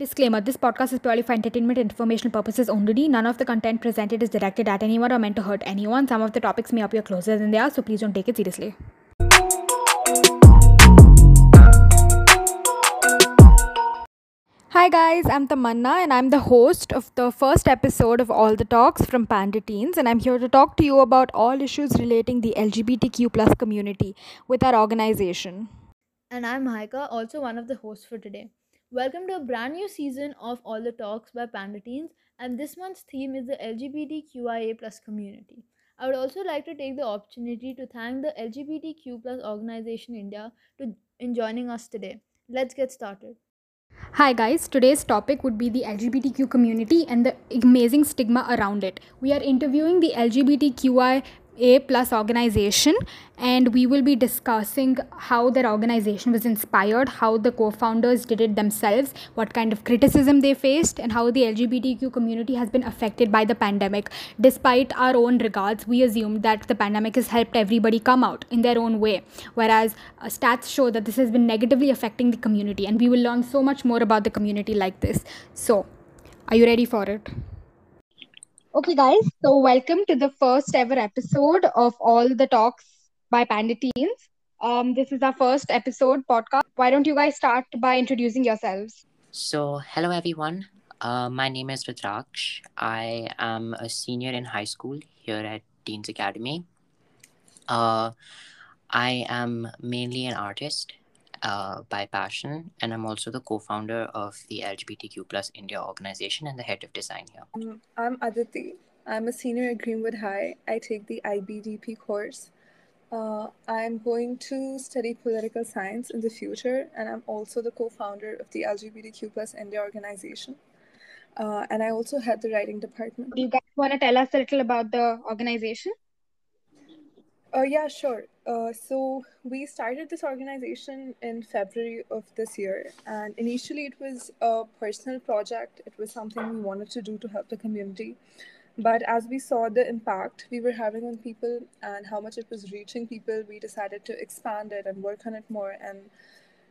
Disclaimer This podcast is purely for entertainment and informational purposes only. None of the content presented is directed at anyone or meant to hurt anyone. Some of the topics may appear closer than they are, so please don't take it seriously. Hi guys, I'm Tamanna and I'm the host of the first episode of All the Talks from Panda Teens and I'm here to talk to you about all issues relating the LGBTQ plus community with our organization. And I'm Haika, also one of the hosts for today. Welcome to a brand new season of All the Talks by Panda Teens, and this month's theme is the LGBTQIA plus community. I would also like to take the opportunity to thank the LGBTQ plus organization India to in joining us today. Let's get started. Hi guys, today's topic would be the LGBTQ community and the amazing stigma around it. We are interviewing the LGBTQI a plus organization and we will be discussing how their organization was inspired how the co-founders did it themselves what kind of criticism they faced and how the lgbtq community has been affected by the pandemic. Despite our own regards we assume that the pandemic has helped everybody come out in their own way whereas uh, stats show that this has been negatively affecting the community and we will learn so much more about the community like this. So are you ready for it Okay, guys. So, welcome to the first ever episode of All the Talks by Panda Teens. Um, this is our first episode podcast. Why don't you guys start by introducing yourselves? So, hello everyone. Uh, my name is Rudraksh. I am a senior in high school here at Teens Academy. Uh, I am mainly an artist uh, by passion, and I'm also the co-founder of the LGBTQ plus India organization and the head of design here. Um, I'm Aditi. I'm a senior at Greenwood High. I take the IBDP course. Uh, I'm going to study political science in the future, and I'm also the co-founder of the LGBTQ plus India organization. Uh, and I also head the writing department. Do you guys want to tell us a little about the organization? Uh, yeah, sure. Uh, so we started this organization in February of this year, and initially it was a personal project. It was something we wanted to do to help the community. But as we saw the impact we were having on people and how much it was reaching people, we decided to expand it and work on it more. And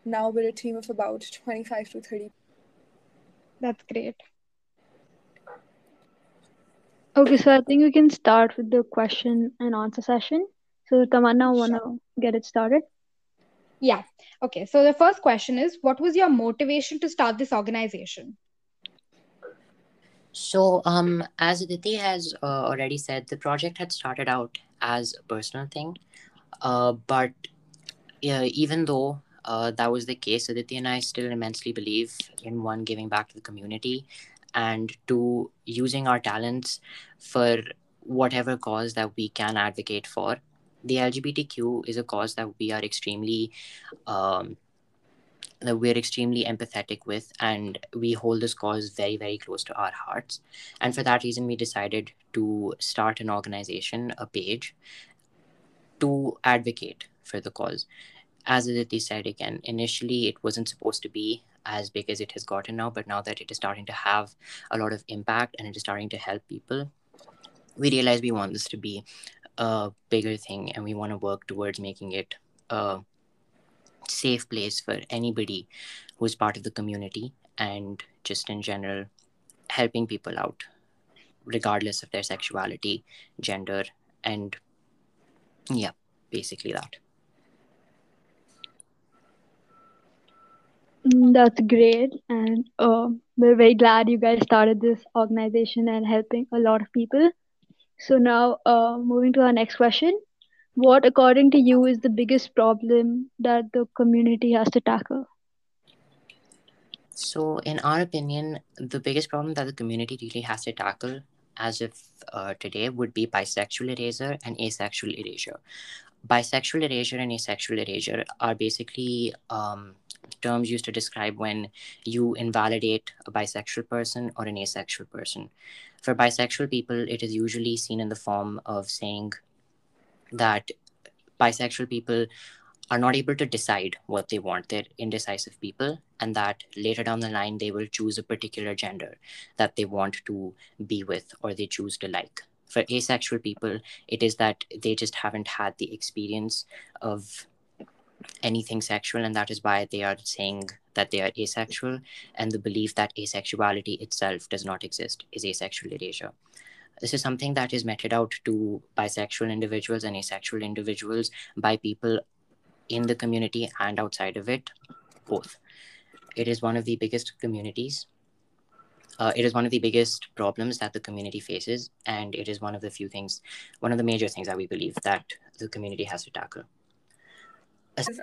now we're a team of about 25 to 30. That's great. Okay, so I think we can start with the question and answer session. So Tamanna, wanna get it started? Yeah. Okay. So the first question is, what was your motivation to start this organization? So, um, as Aditi has uh, already said, the project had started out as a personal thing, uh, but uh, even though uh, that was the case, Aditi and I still immensely believe in one giving back to the community and two using our talents for whatever cause that we can advocate for the LGBTQ is a cause that we are extremely um, that we're extremely empathetic with and we hold this cause very very close to our hearts. And for that reason we decided to start an organization a page to advocate for the cause. As Aditi said again initially it wasn't supposed to be as big as it has gotten now but now that it is starting to have a lot of impact and it is starting to help people we realize we want this to be a bigger thing and we want to work towards making it a safe place for anybody who's part of the community and just in general helping people out regardless of their sexuality gender and yeah basically that. Mm, that's great and uh, we're very glad you guys started this organization and helping a lot of people so now, uh, moving to our next question. What, according to you, is the biggest problem that the community has to tackle? So, in our opinion, the biggest problem that the community really has to tackle as of uh, today would be bisexual erasure and asexual erasure. Bisexual erasure and asexual erasure are basically um, terms used to describe when you invalidate a bisexual person or an asexual person. For bisexual people, it is usually seen in the form of saying that bisexual people are not able to decide what they want. They're indecisive people, and that later down the line, they will choose a particular gender that they want to be with or they choose to like. For asexual people, it is that they just haven't had the experience of anything sexual, and that is why they are saying that they are asexual, and the belief that asexuality itself does not exist is asexual erasure. This is something that is meted out to bisexual individuals and asexual individuals by people in the community and outside of it, both. It is one of the biggest communities. Uh, it is one of the biggest problems that the community faces, and it is one of the few things, one of the major things that we believe that the community has to tackle.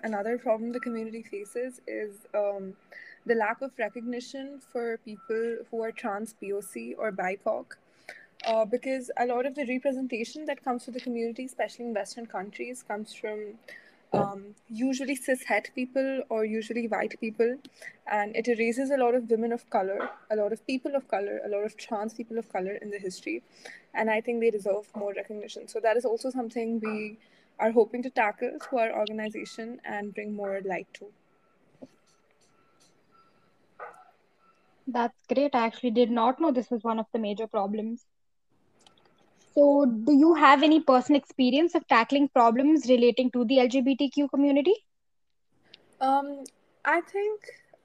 Another problem the community faces is um, the lack of recognition for people who are trans POC or BIPOC. Uh, because a lot of the representation that comes to the community, especially in Western countries, comes from um, usually cis het people or usually white people, and it erases a lot of women of color, a lot of people of color, a lot of trans people of color in the history, and I think they deserve more recognition. So that is also something we are hoping to tackle through our organization and bring more light to. That's great. I actually did not know this was one of the major problems. So, do you have any personal experience of tackling problems relating to the LGBTQ community? Um, I think,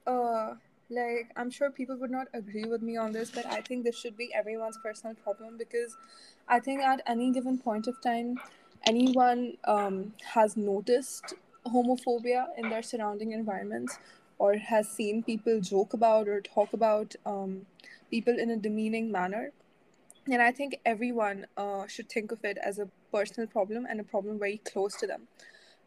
uh, like, I'm sure people would not agree with me on this, but I think this should be everyone's personal problem because I think at any given point of time, anyone um, has noticed homophobia in their surrounding environments or has seen people joke about or talk about um, people in a demeaning manner and I think everyone uh, should think of it as a personal problem and a problem very close to them.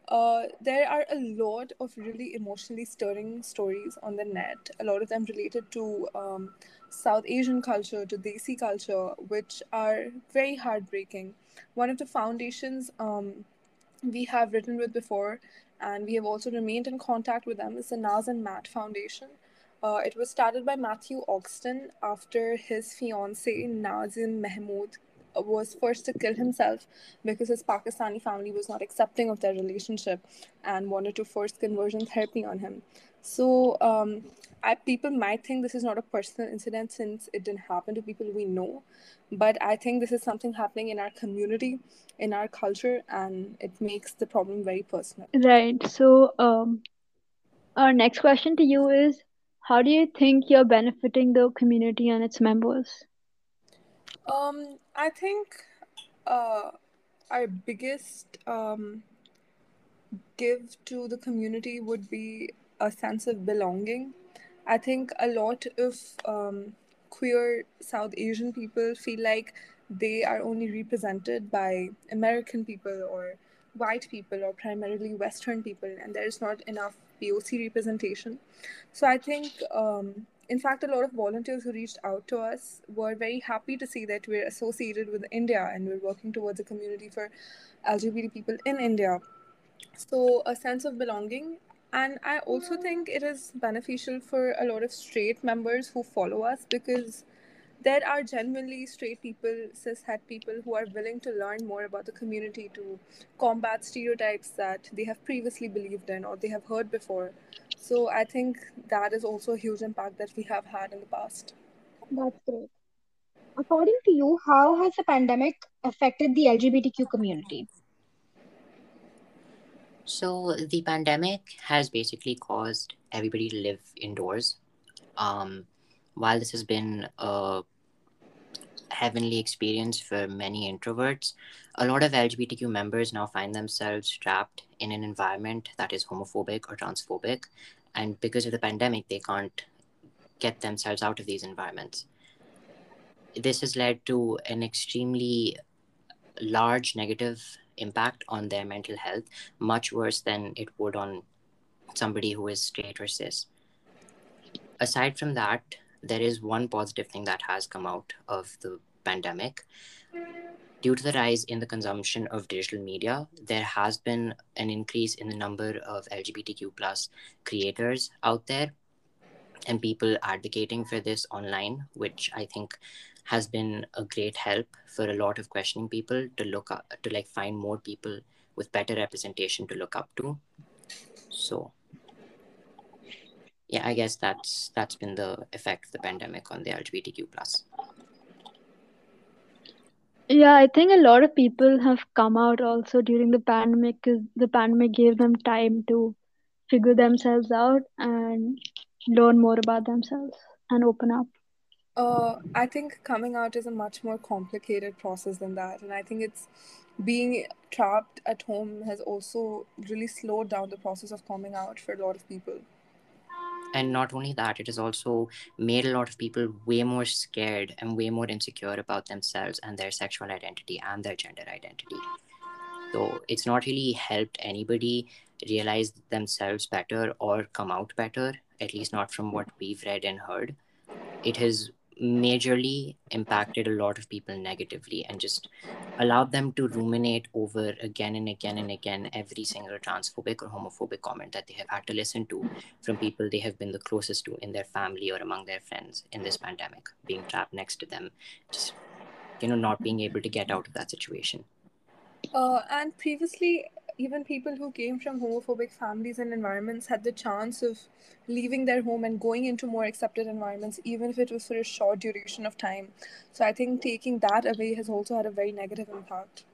Uh, there are a lot of really emotionally stirring stories on the net, a lot of them related to um, South Asian culture, to Desi culture, which are very heartbreaking. One of the foundations um, we have written with before, and we have also remained in contact with them, is the Naz and Matt Foundation. Uh, it was started by Matthew Ogston after his fiancee Nazim Mahmood was forced to kill himself because his Pakistani family was not accepting of their relationship and wanted to force conversion therapy on him. So, um, I, people might think this is not a personal incident since it didn't happen to people we know, but I think this is something happening in our community, in our culture, and it makes the problem very personal. Right. So, um, our next question to you is how do you think you're benefiting the community and its members? Um, I think uh, our biggest um, give to the community would be a sense of belonging. I think a lot of um, queer South Asian people feel like they are only represented by American people or white people or primarily Western people, and there's not enough POC representation. So I think, um, in fact, a lot of volunteers who reached out to us were very happy to see that we're associated with India and we're working towards a community for LGBT people in India. So a sense of belonging. And I also think it is beneficial for a lot of straight members who follow us because there are genuinely straight people, cishet people who are willing to learn more about the community to combat stereotypes that they have previously believed in or they have heard before. So I think that is also a huge impact that we have had in the past. That's great. According to you, how has the pandemic affected the LGBTQ community? So the pandemic has basically caused everybody to live indoors. Um, while this has been a heavenly experience for many introverts, a lot of LGBTQ members now find themselves trapped in an environment that is homophobic or transphobic. And because of the pandemic, they can't get themselves out of these environments. This has led to an extremely large negative impact on their mental health, much worse than it would on somebody who is straight or cis. Aside from that, there is one positive thing that has come out of the pandemic. Due to the rise in the consumption of digital media, there has been an increase in the number of LGBTQ plus creators out there and people advocating for this online, which I think has been a great help for a lot of questioning people to look up to like find more people with better representation to look up to. So yeah, I guess that's that's been the effect of the pandemic on the LGBTQ plus. Yeah, I think a lot of people have come out also during the pandemic because the pandemic gave them time to figure themselves out and learn more about themselves and open up? Uh, I think coming out is a much more complicated process than that, and I think it's being trapped at home has also really slowed down the process of coming out for a lot of people. And not only that, it has also made a lot of people way more scared and way more insecure about themselves and their sexual identity and their gender identity. So it's not really helped anybody realize themselves better or come out better, at least not from what we've read and heard. It has majorly impacted a lot of people negatively and just allowed them to ruminate over again and again and again every single transphobic or homophobic comment that they have had to listen to from people they have been the closest to in their family or among their friends in this pandemic, being trapped next to them, just you know, not being able to get out of that situation. Uh, and previously, even people who came from homophobic families and environments had the chance of leaving their home and going into more accepted environments, even if it was for a short duration of time. So I think taking that away has also had a very negative impact.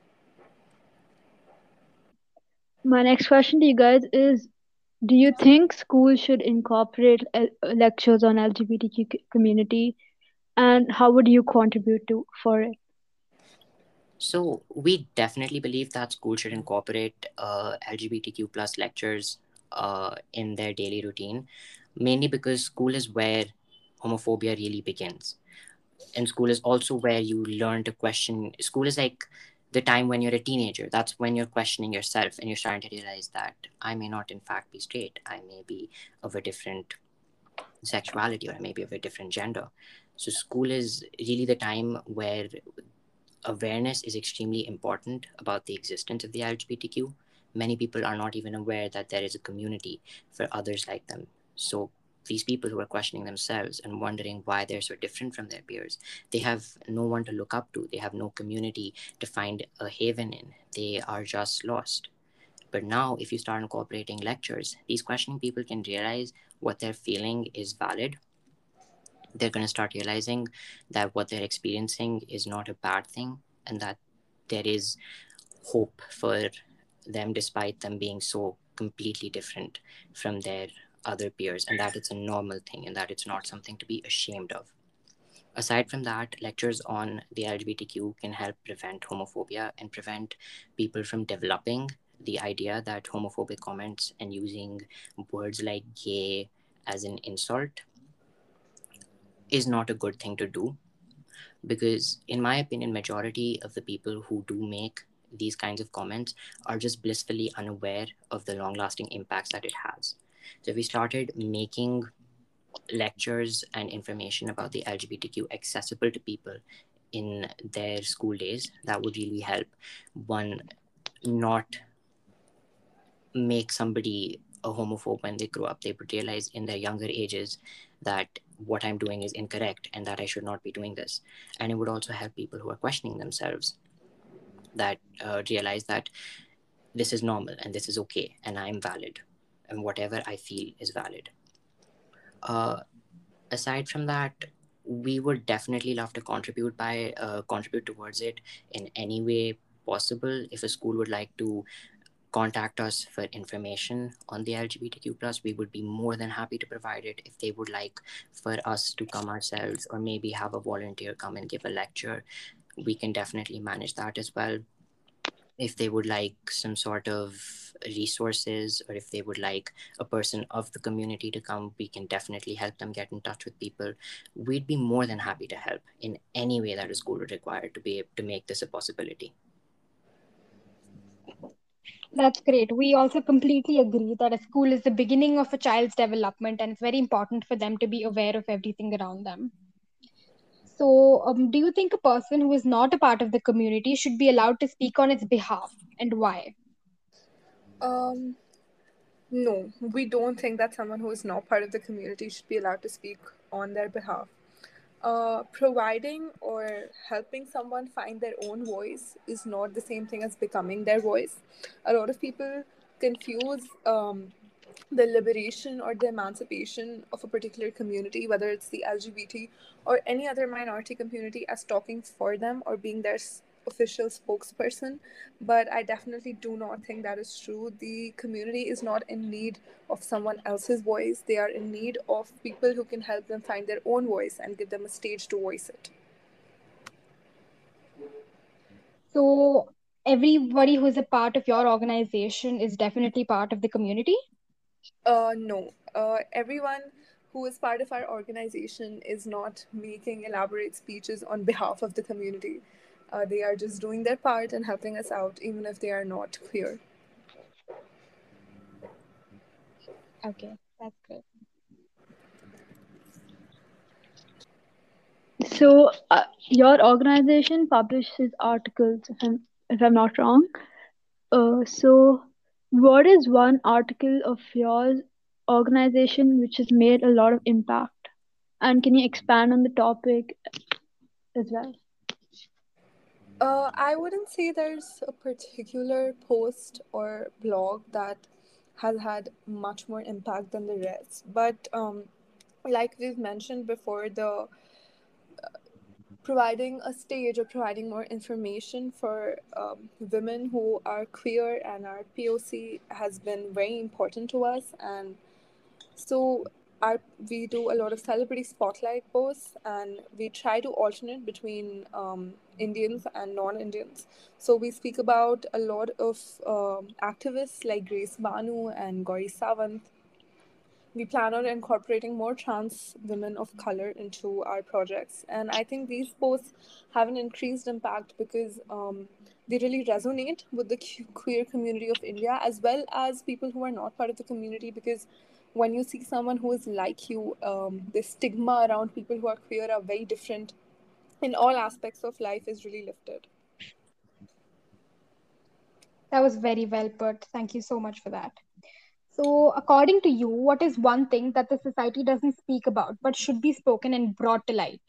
My next question to you guys is Do you think schools should incorporate uh, lectures on LGBTQ community and how would you contribute to for it? So we definitely believe that schools should incorporate uh, LGBTQ plus lectures uh, in their daily routine, mainly because school is where homophobia really begins. And school is also where you learn to question. School is like the time when you're a teenager. That's when you're questioning yourself and you're starting to realize that I may not, in fact, be straight. I may be of a different sexuality or I may be of a different gender. So school is really the time where awareness is extremely important about the existence of the LGBTQ. Many people are not even aware that there is a community for others like them. So these people who are questioning themselves and wondering why they're so different from their peers, they have no one to look up to. They have no community to find a haven in. They are just lost. But now, if you start incorporating lectures, these questioning people can realize what they're feeling is valid they're going to start realizing that what they're experiencing is not a bad thing and that there is hope for them despite them being so completely different from their other peers and that it's a normal thing and that it's not something to be ashamed of. Aside from that lectures on the lgbtq can help prevent homophobia and prevent people from developing the idea that homophobic comments and using words like gay as an insult is not a good thing to do. Because in my opinion majority of the people who do make these kinds of comments are just blissfully unaware of the long lasting impacts that it has. So if we started making lectures and information about the lgbtq accessible to people in their school days. That would really help one not make somebody a homophobe when they grow up they would realize in their younger ages that what I'm doing is incorrect and that I should not be doing this. And it would also help people who are questioning themselves that uh, realize that this is normal and this is okay and I'm valid and whatever I feel is valid. Uh, aside from that, we would definitely love to contribute by uh, contribute towards it in any way possible. If a school would like to contact us for information on the lgbtq plus. We would be more than happy to provide it if they would like for us to come ourselves or maybe have a volunteer come and give a lecture. We can definitely manage that as well. If they would like some sort of resources or if they would like a person of the community to come we can definitely help them get in touch with people. We'd be more than happy to help in any way that is school would require to be able to make this a possibility that's great. We also completely agree that a school is the beginning of a child's development and it's very important for them to be aware of everything around them. So, um, do you think a person who is not a part of the community should be allowed to speak on its behalf and why? Um, no, we don't think that someone who is not part of the community should be allowed to speak on their behalf uh, providing or helping someone find their own voice is not the same thing as becoming their voice. A lot of people confuse um, the liberation or the emancipation of a particular community, whether it's the LGBT or any other minority community, as talking for them or being their official spokesperson, but I definitely do not think that is true. The community is not in need of someone else's voice, they are in need of people who can help them find their own voice and give them a stage to voice it. So, everybody who's a part of your organization is definitely part of the community? Uh, no. Uh, everyone who is part of our organization is not making elaborate speeches on behalf of the community. Uh, they are just doing their part and helping us out, even if they are not queer. Okay, that's good. So, uh, your organization publishes articles, if I'm, if I'm not wrong. Uh, so, what is one article of yours organization which has made a lot of impact? And can you expand on the topic as well? Uh, I wouldn't say there's a particular post or blog that has had much more impact than the rest, but um, like we've mentioned before, the providing a stage or providing more information for um, women who are queer and are POC has been very important to us. And so our, we do a lot of celebrity spotlight posts and we try to alternate between um, Indians and non Indians. So we speak about a lot of um, activists like Grace Banu and Gauri Sawant we plan on incorporating more trans women of color into our projects. And I think these posts have an increased impact because um, they really resonate with the queer community of India as well as people who are not part of the community. Because when you see someone who is like you, um, the stigma around people who are queer are very different in all aspects of life is really lifted. That was very well put. Thank you so much for that. So, according to you, what is one thing that the society doesn't speak about but should be spoken and brought to light?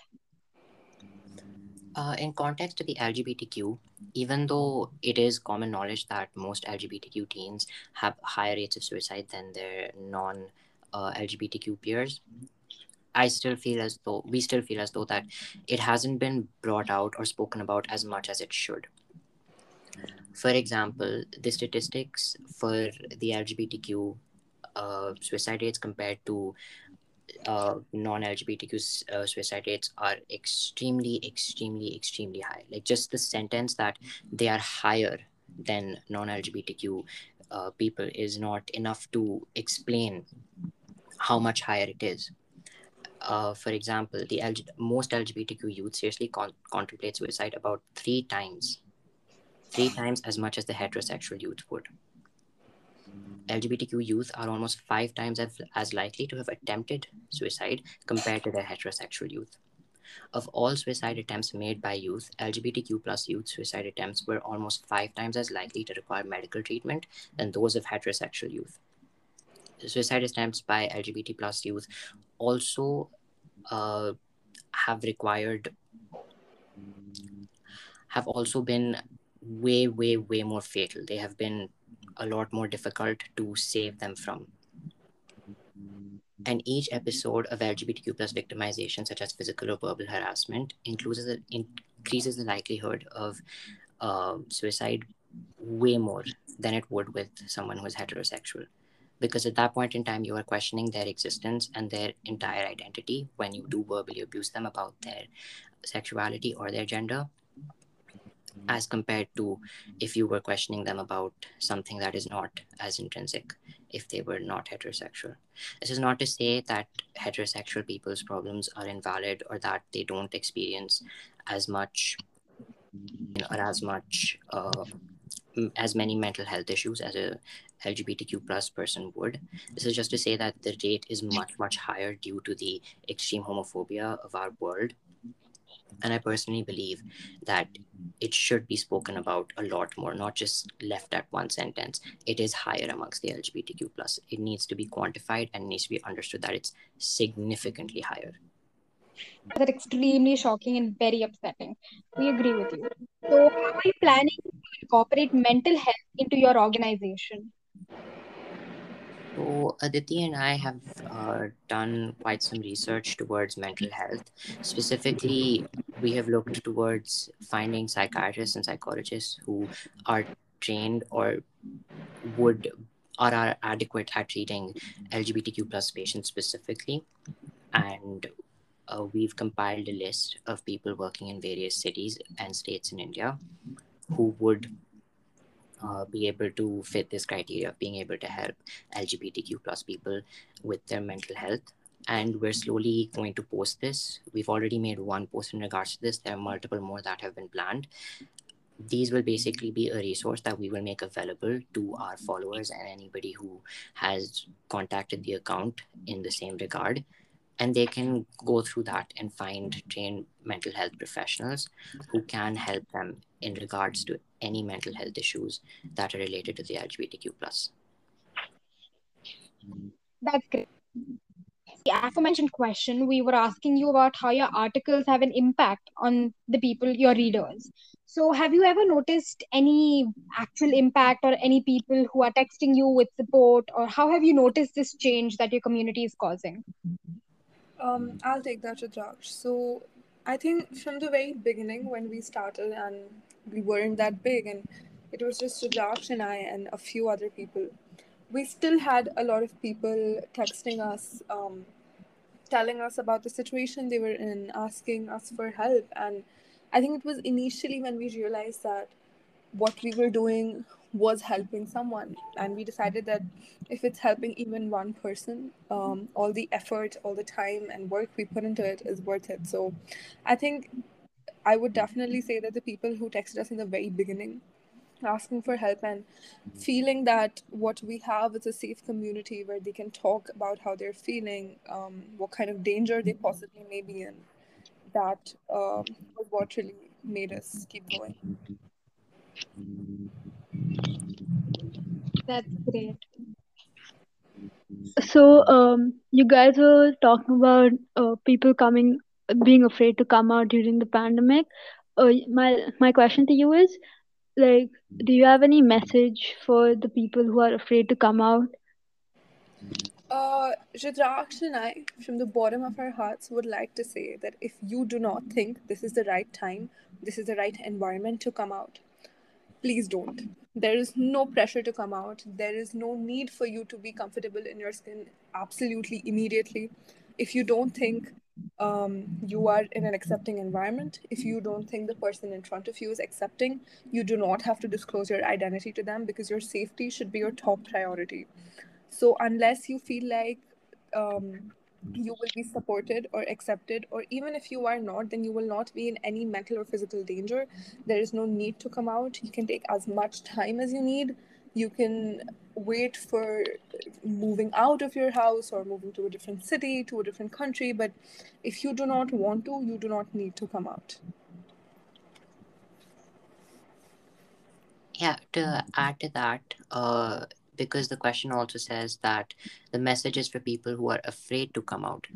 Uh, in context to the LGBTQ, even though it is common knowledge that most LGBTQ teens have higher rates of suicide than their non uh, LGBTQ peers, I still feel as though we still feel as though that it hasn't been brought out or spoken about as much as it should. For example, the statistics for the LGBTQ uh, suicide rates compared to uh, non-LGBTQ uh, suicide rates are extremely, extremely, extremely high. Like just the sentence that they are higher than non-LGBTQ uh, people is not enough to explain how much higher it is. Uh, for example, the LG- most LGBTQ youth seriously con- contemplate suicide about three times three times as much as the heterosexual youth would. LGBTQ youth are almost five times as, as likely to have attempted suicide compared to their heterosexual youth. Of all suicide attempts made by youth, LGBTQ plus youth suicide attempts were almost five times as likely to require medical treatment than those of heterosexual youth. Suicide attempts by LGBT plus youth also uh, have required have also been way, way, way more fatal. They have been a lot more difficult to save them from. And each episode of LGBTQ plus victimization, such as physical or verbal harassment, includes the, increases the likelihood of uh, suicide way more than it would with someone who is heterosexual. Because at that point in time, you are questioning their existence and their entire identity when you do verbally abuse them about their sexuality or their gender. As compared to if you were questioning them about something that is not as intrinsic if they were not heterosexual. This is not to say that heterosexual people's problems are invalid or that they don't experience as much you know, or as much uh, as many mental health issues as a lgbtq plus person would. This is just to say that the rate is much much higher due to the extreme homophobia of our world. And i personally believe that it should be spoken about a lot more not just left at one sentence. It is higher amongst the lgbtq plus. It needs to be quantified and needs to be understood that it's significantly higher. That's extremely shocking and very upsetting. We agree with you. So how are you planning to incorporate mental health into your organization so Aditi and I have uh, done quite some research towards mental health, specifically we have looked towards finding psychiatrists and psychologists who are trained or would or are adequate at treating LGBTQ plus patients specifically. And uh, we've compiled a list of people working in various cities and states in India who would uh, be able to fit this criteria of being able to help LGBTQ plus people with their mental health. And we're slowly going to post this. We've already made one post in regards to this. There are multiple more that have been planned. These will basically be a resource that we will make available to our followers and anybody who has contacted the account in the same regard and they can go through that and find trained mental health professionals who can help them in regards to any mental health issues that are related to the lgbtq plus That's great. The aforementioned question, we were asking you about how your articles have an impact on the people, your readers. So, have you ever noticed any actual impact or any people who are texting you with support, or how have you noticed this change that your community is causing? Um, I'll take that, Rudraksh. So, I think from the very beginning when we started and we weren't that big and it was just Rudraksh and I and a few other people, we still had a lot of people texting us, um, telling us about the situation they were in, asking us for help. And I think it was initially when we realized that what we were doing was helping someone and we decided that if it's helping even one person um, all the effort all the time and work we put into it is worth it. So i think i would definitely say that the people who texted us in the very beginning asking for help and feeling that what we have is a safe community where they can talk about how they're feeling um, what kind of danger they possibly may be in that um, was what really made us keep going That's great. So, um, you guys were talking about uh, people coming, being afraid to come out during the pandemic. Uh, my my question to you is, like, do you have any message for the people who are afraid to come out? Uh, Rudraksh and I, from the bottom of our hearts, would like to say that if you do not think this is the right time, this is the right environment to come out, please don't. There is no pressure to come out. There is no need for you to be comfortable in your skin absolutely immediately. If you don't think um, you are in an accepting environment, if you don't think the person in front of you is accepting, you do not have to disclose your identity to them because your safety should be your top priority. So, unless you feel like um, you will be supported or accepted or even if you are not then you will not be in any mental or physical danger. There is no need to come out. You can take as much time as you need. You can wait for moving out of your house or moving to a different city to a different country but if you do not want to you do not need to come out. Yeah to add to that uh because the question also says that the message is for people who are afraid to come out.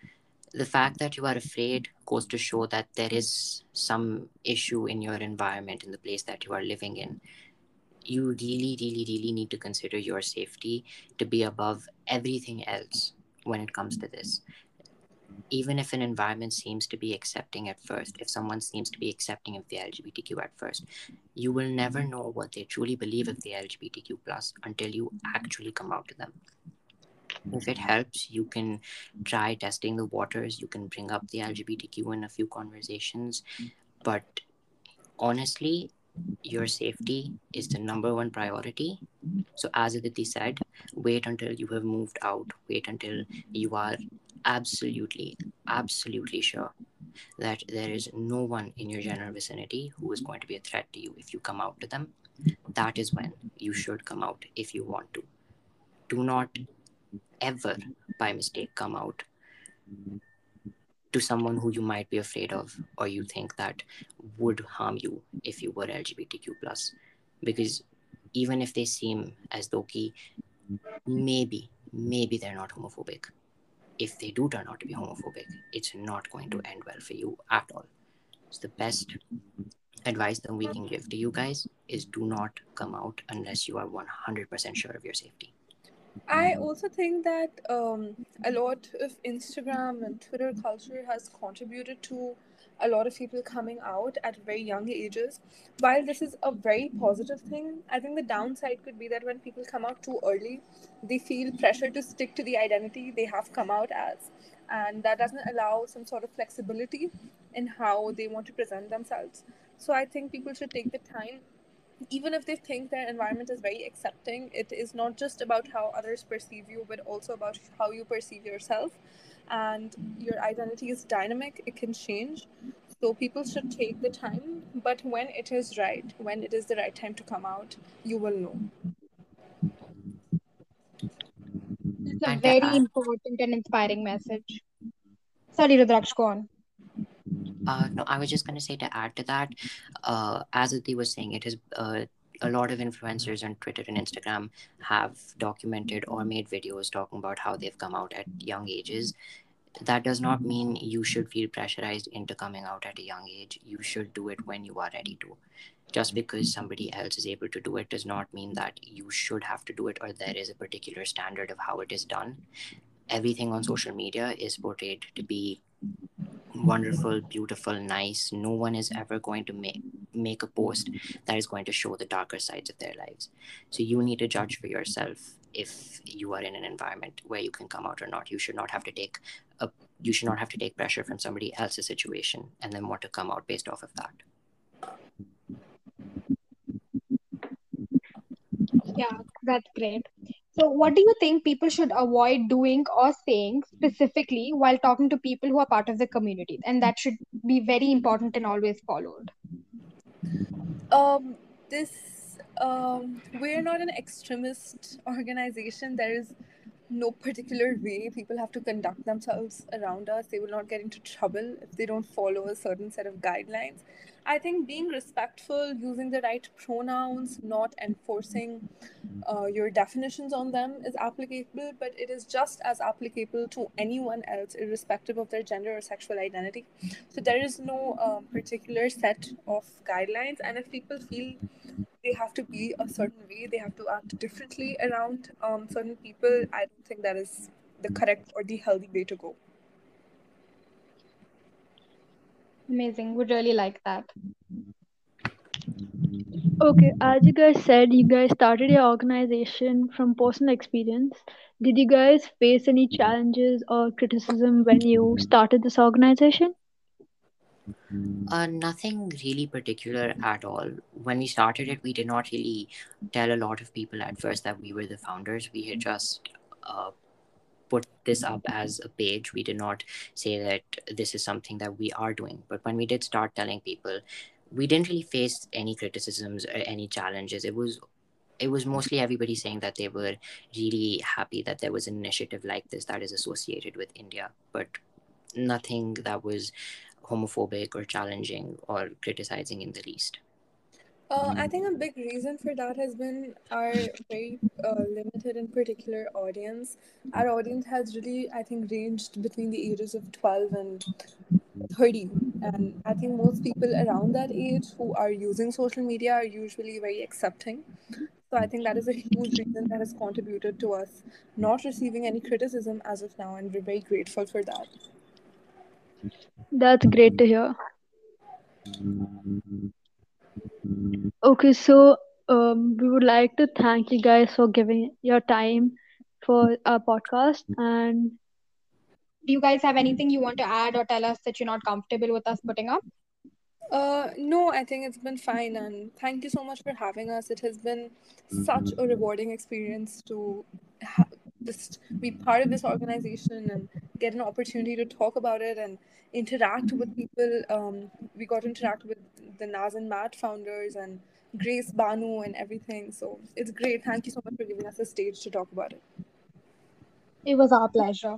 The fact that you are afraid goes to show that there is some issue in your environment, in the place that you are living in. You really, really, really need to consider your safety to be above everything else when it comes to this even if an environment seems to be accepting at first, if someone seems to be accepting of the LGBTQ at first, you will never mm-hmm. know what they truly believe of the LGBTQ plus until you actually come out to them. If it mm-hmm. helps, you can try testing the waters. You can bring up the LGBTQ in a few conversations, but honestly, your safety is the number one priority. So, as Aditi said, wait until you have moved out, wait until you are absolutely, absolutely sure that there is no one in your general vicinity who is going to be a threat to you if you come out to them. That is when you should come out if you want to. Do not ever, by mistake, come out to someone who you might be afraid of or you think that would harm you if you were lgbtq plus because even if they seem as though key, maybe maybe they're not homophobic if they do turn out to be homophobic, it's not going to end well for you at all. So the best advice that we can give to you guys is do not come out unless you are 100% sure of your safety. I also think that um, a lot of Instagram and Twitter culture has contributed to a lot of people coming out at very young ages. While this is a very positive thing, I think the downside could be that when people come out too early, they feel pressure to stick to the identity they have come out as. And that doesn't allow some sort of flexibility in how they want to present themselves. So I think people should take the time even if they think their environment is very accepting, it is not just about how others perceive you, but also about how you perceive yourself. And your identity is dynamic, it can change. So people should take the time, but when it is right, when it is the right time to come out, you will know. It's a very important and inspiring message. Sorry, Rudraksh, go on. Uh, no, I was just going to say to add to that, uh, as Aditi was saying, it is uh, a lot of influencers on Twitter and Instagram have documented or made videos talking about how they've come out at young ages. That does not mean you should feel pressurized into coming out at a young age. You should do it when you are ready to. Just because somebody else is able to do it does not mean that you should have to do it or there is a particular standard of how it is done. Everything on social media is portrayed to be wonderful, beautiful, nice. No one is ever going to make make a post that is going to show the darker sides of their lives. So you need to judge for yourself if you are in an environment where you can come out or not. You should not have to take a you should not have to take pressure from somebody else's situation and then want to come out based off of that. Yeah, that's great. So, what do you think people should avoid doing or saying specifically while talking to people who are part of the community? And that should be very important and always followed. Um, this um, we're not an extremist organization. There is no particular way people have to conduct themselves around us. They will not get into trouble if they don't follow a certain set of guidelines. I think being respectful, using the right pronouns, not enforcing uh, your definitions on them is applicable, but it is just as applicable to anyone else, irrespective of their gender or sexual identity. So there is no um, particular set of guidelines, and if people feel they have to be a certain way, they have to act differently around um, certain people, I don't think that is the correct or the healthy way to go. Amazing. Would really like that. Okay, as you guys said, you guys started your organization from personal experience. Did you guys face any challenges or criticism when you started this organization? Uh, nothing really particular at all. When we started it, we did not really tell a lot of people at first that we were the founders. We had just uh, put this up as a page. We did not say that this is something that we are doing. But when we did start telling people, we didn't really face any criticisms or any challenges. It was it was mostly everybody saying that they were really happy that there was an initiative like this that is associated with India, but nothing that was homophobic or challenging or criticizing in the least. Uh, I think a big reason for that has been our very uh, limited and particular audience. Our audience has really, I think, ranged between the ages of 12 and 30. And I think most people around that age who are using social media are usually very accepting. So I think that is a huge reason that has contributed to us not receiving any criticism as of now, and we're very grateful for that. That's great to hear. Okay, so um, we would like to thank you guys for giving your time for our podcast. And Do you guys have anything you want to add or tell us that you're not comfortable with us putting up? Uh, no, I think it's been fine, and thank you so much for having us. It has been such a rewarding experience to ha- just be part of this organization and get an opportunity to talk about it and interact with people. Um, we got to interact with the Naz and Matt founders and Grace Banu and everything. So it's great. Thank you so much for giving us a stage to talk about it. It was our pleasure.